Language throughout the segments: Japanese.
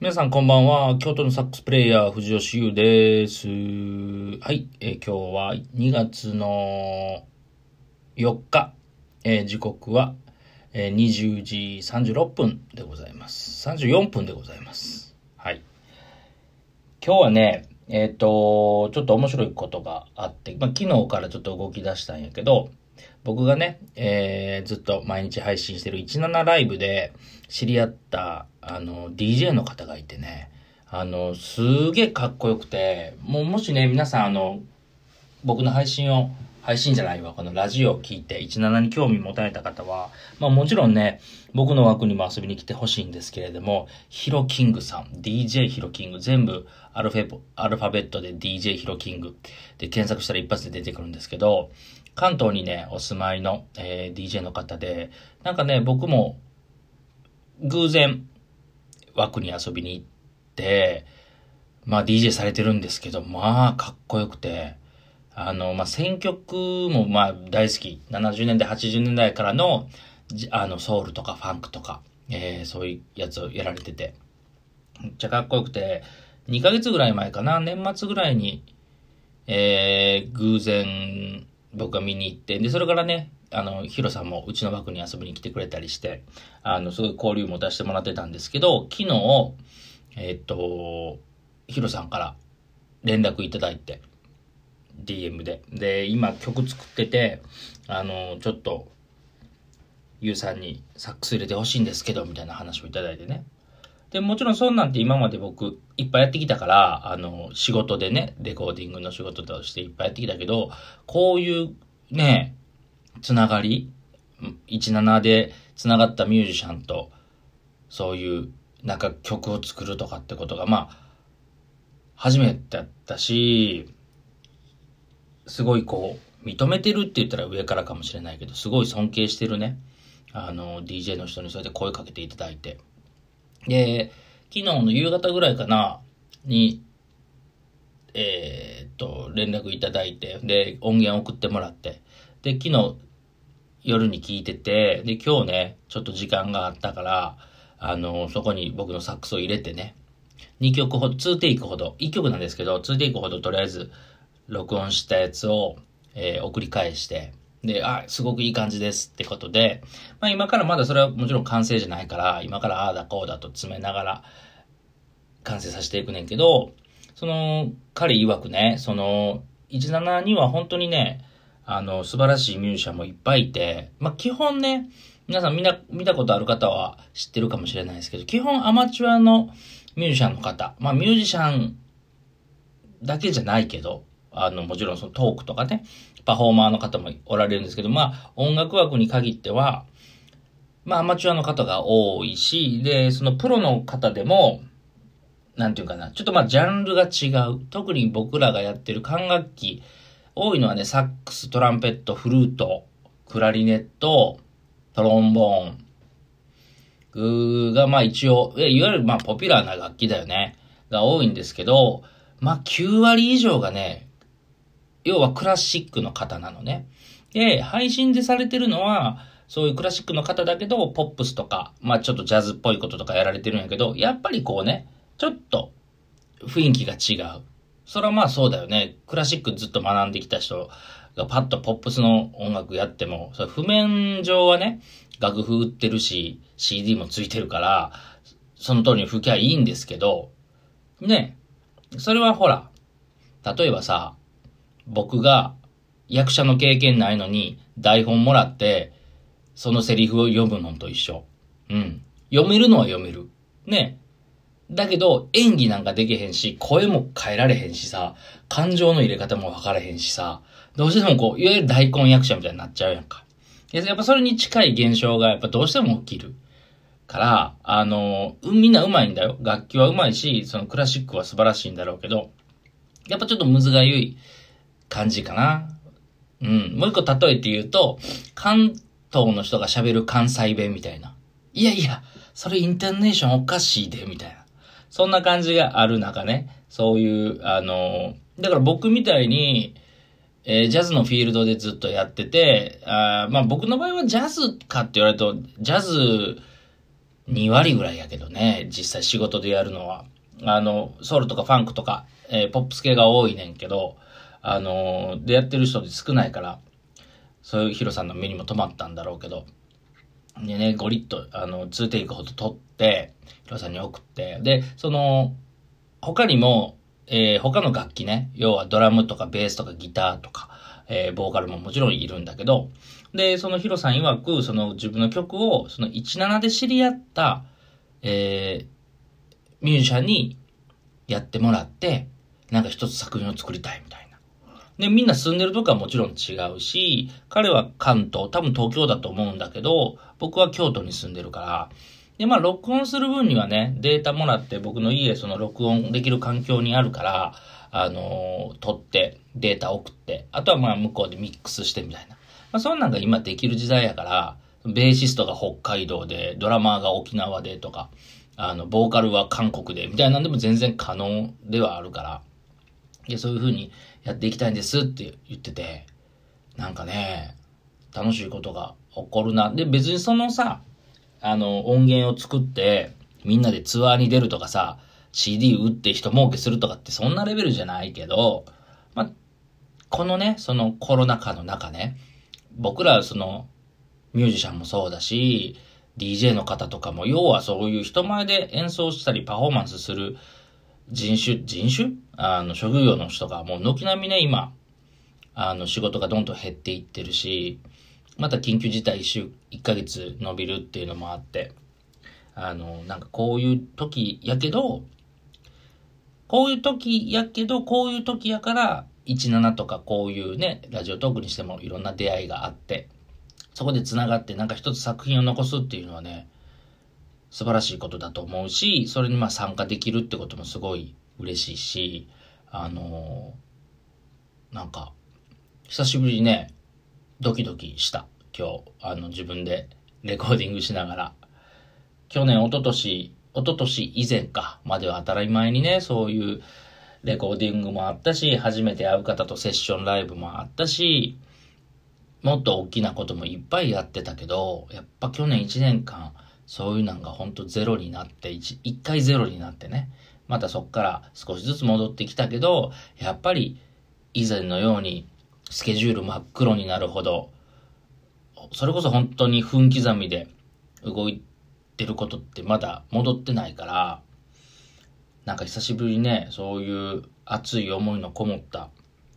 皆さんこんばんは。京都のサックスプレイヤー、藤吉優です。はい、えー、今日は2月の4日、えー、時刻は、えー、20時36分でございます。34分でございます。はい。今日はね、えっ、と、ちょっと面白いことがあって、まあ、昨日からちょっと動き出したんやけど、僕がね、えー、ずっと毎日配信してる17ライブで知り合った、あの、DJ の方がいてね、あの、すげえかっこよくて、もうもしね、皆さんあの、僕の配信を、配信じゃないわ、このラジオを聞いて17に興味持たれた方は、まあもちろんね、僕の枠にも遊びに来てほしいんですけれども、ヒロキングさん、DJ ヒロキング、全部アルフェアルファベットで DJ ヒロキングで検索したら一発で出てくるんですけど、関東にね、お住まいの、えー、DJ の方で、なんかね、僕も偶然枠に遊びに行って、まあ DJ されてるんですけど、まあかっこよくて、あの、まあ選曲もまあ大好き。70年代、80年代からの、あの、ソウルとかファンクとか、えー、そういうやつをやられてて、めっちゃかっこよくて、2ヶ月ぐらい前かな、年末ぐらいに、えー、偶然僕が見に行って、で、それからね、あの、ヒロさんもうちの枠に遊びに来てくれたりして、あの、すごい交流も出してもらってたんですけど、昨日、えっ、と、ヒロさんから連絡いただいて、DM で。で、今曲作ってて、あの、ちょっと、ユウさんにサックス入れてほしいんですけど、みたいな話をいただいてね。で、もちろんそんなんて今まで僕いっぱいやってきたから、あの、仕事でね、レコーディングの仕事としていっぱいやってきたけど、こういうね、つながり、17でつながったミュージシャンと、そういうなんか曲を作るとかってことが、まあ、初めてだったし、すごいこう、認めてるって言ったら上からかもしれないけど、すごい尊敬してるね、あの、DJ の人にそれで声かけていただいて。で、昨日の夕方ぐらいかな、に、えー、っと、連絡いただいて、で、音源送ってもらって、で、昨日夜に聞いてて、で、今日ね、ちょっと時間があったから、あの、そこに僕のサックスを入れてね、2曲ほど、2テイクほど、1曲なんですけど、2テイクほどとりあえず録音したやつを、えー、送り返して、で、あ、すごくいい感じですってことで、まあ今からまだそれはもちろん完成じゃないから、今からああだこうだと詰めながら完成させていくねんけど、その、彼曰くね、その、17には本当にね、あの、素晴らしいミュージシャンもいっぱいいて、まあ、基本ね、皆さん見な、見たことある方は知ってるかもしれないですけど、基本アマチュアのミュージシャンの方、まあ、ミュージシャンだけじゃないけど、あの、もちろんそのトークとかね、パフォーマーの方もおられるんですけど、まあ、音楽枠に限っては、まあ、アマチュアの方が多いし、で、そのプロの方でも、なんていうかな、ちょっとまあ、ジャンルが違う。特に僕らがやってる管楽器、多いのはね、サックス、トランペット、フルート、クラリネット、トロンボーン、グーがまあ一応、いわゆるまあポピュラーな楽器だよね。が多いんですけど、まあ9割以上がね、要はクラシックの方なのね。で、配信でされてるのは、そういうクラシックの方だけど、ポップスとか、まあちょっとジャズっぽいこととかやられてるんやけど、やっぱりこうね、ちょっと雰囲気が違う。それはまあそうだよね。クラシックずっと学んできた人がパッとポップスの音楽やっても、それ譜面上はね、楽譜売ってるし、CD もついてるから、その通りに吹きゃいいんですけど、ね、それはほら、例えばさ、僕が役者の経験ないのに台本もらって、そのセリフを読むのと一緒。うん。読めるのは読める。ね。だけど、演技なんかできへんし、声も変えられへんしさ、感情の入れ方も分からへんしさ、どうしてもこう、いわゆる大根役者みたいになっちゃうやんか。やっぱそれに近い現象がやっぱどうしても起きる。から、あの、みんな上手いんだよ。楽器は上手いし、そのクラシックは素晴らしいんだろうけど、やっぱちょっとむずがゆい感じかな。うん。もう一個例えて言うと、関東の人が喋る関西弁みたいな。いやいや、それインターネーションおかしいで、みたいな。そんな感じがある中ね、そういう、あの、だから僕みたいに、えー、ジャズのフィールドでずっとやってて、あまあ僕の場合はジャズかって言われると、ジャズ2割ぐらいやけどね、実際仕事でやるのは。あの、ソウルとかファンクとか、えー、ポップス系が多いねんけど、あの、でやってる人で少ないから、そういうヒロさんの目にも留まったんだろうけど、でね、ゴリッと、あの、2テイクほど撮って、ヒロさんに送って、で、その、他にも、えー、他の楽器ね、要はドラムとかベースとかギターとか、えー、ボーカルももちろんいるんだけど、で、そのヒロさん曰く、その自分の曲を、その17で知り合った、えー、ミュージシャンにやってもらって、なんか一つ作品を作りたい。で、みんな住んでるとこはもちろん違うし、彼は関東、多分東京だと思うんだけど、僕は京都に住んでるから、で、まあ、録音する分にはね、データもらって僕の家、その録音できる環境にあるから、あのー、撮って、データ送って、あとはまあ、向こうでミックスしてみたいな。まあ、そんなんが今できる時代やから、ベーシストが北海道で、ドラマーが沖縄でとか、あの、ボーカルは韓国で、みたいなんでも全然可能ではあるから、いや、そういう風にやっていきたいんですって言ってて、なんかね、楽しいことが起こるな。で、別にそのさ、あの、音源を作って、みんなでツアーに出るとかさ、CD 売って人儲けするとかってそんなレベルじゃないけど、まこのね、そのコロナ禍の中ね、僕らそのミュージシャンもそうだし、DJ の方とかも、要はそういう人前で演奏したりパフォーマンスする人種、人種？あの、職業の人がもう軒並みね、今、あの、仕事がどんどん減っていってるし、また緊急事態一週、1ヶ月伸びるっていうのもあって、あの、なんかこういう時やけど、こういう時やけど、こういう時やから、17とかこういうね、ラジオトークにしてもいろんな出会いがあって、そこで繋がってなんか一つ作品を残すっていうのはね、素晴らしいことだと思うし、それにまあ参加できるってこともすごい嬉しいし、あのー、なんか、久しぶりにね、ドキドキした。今日、あの、自分でレコーディングしながら。去年、一昨年、一昨年以前か、までは当たり前にね、そういうレコーディングもあったし、初めて会う方とセッションライブもあったし、もっと大きなこともいっぱいやってたけど、やっぱ去年1年間、そういうのがほんとゼロになって、一一回ゼロになってね、またそっから少しずつ戻ってきたけど、やっぱり以前のようにスケジュール真っ黒になるほど、それこそ本当に分刻みで動いてることってまだ戻ってないから、なんか久しぶりね、そういう熱い思いのこもった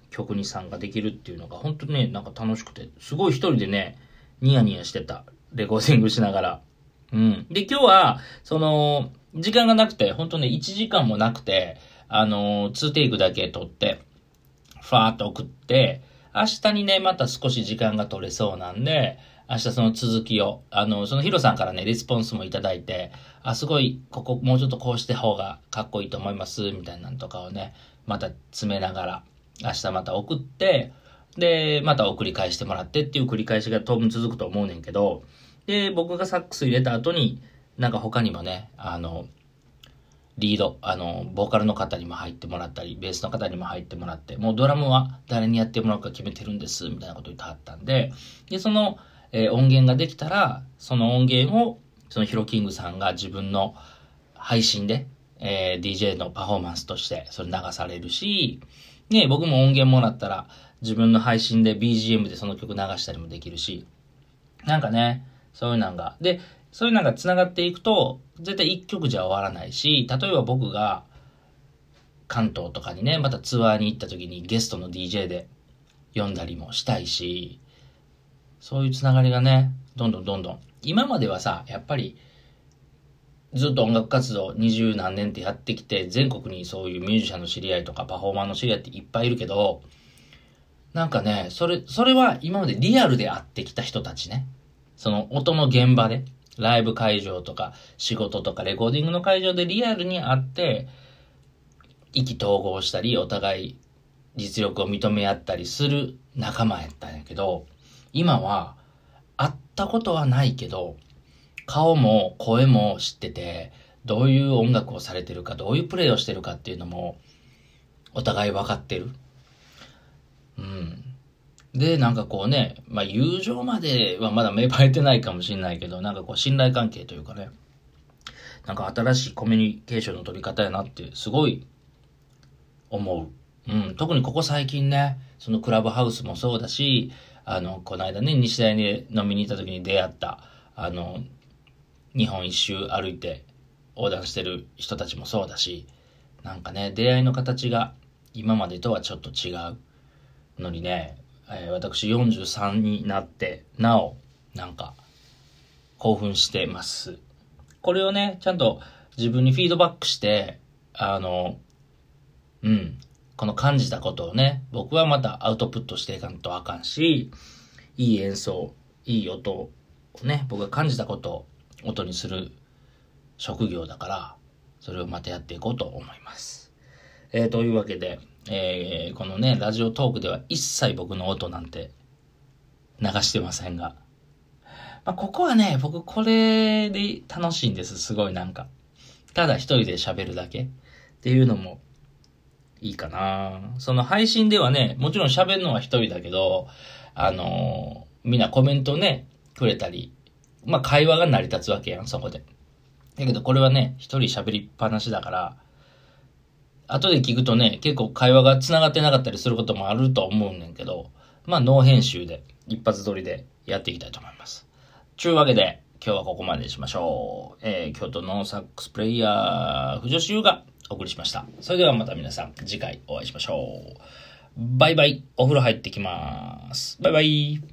曲に参加できるっていうのが本当ね、なんか楽しくて、すごい一人でね、ニヤニヤしてた。レコーディングしながら。うん。で、今日は、その、時間がなくて、本当ね、1時間もなくて、あの2テイクだけ撮って、ファーっと送って、明日にね、また少し時間が取れそうなんで、明日その続きを、あの、そのヒロさんからね、レスポンスもいただいて、あ、すごい、ここもうちょっとこうして方がかっこいいと思います、みたいなんとかをね、また詰めながら、明日また送って、で、また送り返してもらってっていう繰り返しが当分続くと思うねんけど、で、僕がサックス入れた後に、なんか他にもね、あの、リード、あの、ボーカルの方にも入ってもらったり、ベースの方にも入ってもらって、もうドラムは誰にやってもらうか決めてるんです、みたいなこと言ってはったんで、で、その、えー、音源ができたら、その音源を、そのヒロキングさんが自分の配信で、えー、DJ のパフォーマンスとしてそれ流されるし、ね、僕も音源もらったら自分の配信で BGM でその曲流したりもできるし、なんかね、そういうのが、で、そういうのが繋がっていくと、絶対一曲じゃ終わらないし、例えば僕が関東とかにね、またツアーに行った時にゲストの DJ で読んだりもしたいし、そういうつながりがね、どんどんどんどん。今まではさ、やっぱり、ずっと音楽活動二十何年ってやってきて、全国にそういうミュージシャンの知り合いとかパフォーマーの知り合いっていっぱいいるけど、なんかね、それ、それは今までリアルで会ってきた人たちね。その音の現場で、ライブ会場とか仕事とかレコーディングの会場でリアルに会って、意気投合したり、お互い実力を認め合ったりする仲間やったんやけど、今は会ったことはないけど、顔も声も知ってて、どういう音楽をされてるか、どういうプレイをしてるかっていうのも、お互い分かってる。うん。で、なんかこうね、まあ友情まではまだ芽生えてないかもしれないけど、なんかこう信頼関係というかね、なんか新しいコミュニケーションの取り方やなってすごい思う。うん、特にここ最近ね、そのクラブハウスもそうだし、あの、この間ね、西大に飲みに行った時に出会った、あの、日本一周歩いて横断してる人たちもそうだし、なんかね、出会いの形が今までとはちょっと違うのにね、えー、私43になって、なお、なんか、興奮してます。これをね、ちゃんと自分にフィードバックして、あの、うん、この感じたことをね、僕はまたアウトプットしていかんとあかんし、いい演奏、いい音をね、僕が感じたことを音にする職業だから、それをまたやっていこうと思います。えー、というわけで、えー、このね、ラジオトークでは一切僕の音なんて流してませんが、まあ、ここはね、僕これで楽しいんです、すごいなんか。ただ一人で喋るだけっていうのもいいかなその配信ではね、もちろん喋るのは一人だけど、あのー、みんなコメントね、くれたり、まあ、会話が成り立つわけやん、そこで。だけどこれはね、一人喋りっぱなしだから、後で聞くとね、結構会話が繋がってなかったりすることもあると思うねんけど、まあ、ノー編集で、一発撮りでやっていきたいと思います。ちゅうわけで、今日はここまでにしましょう。えー、京都のサックスプレイヤー、藤吉優がお送りしました。それではまた皆さん、次回お会いしましょう。バイバイ。お風呂入ってきます。バイバイ。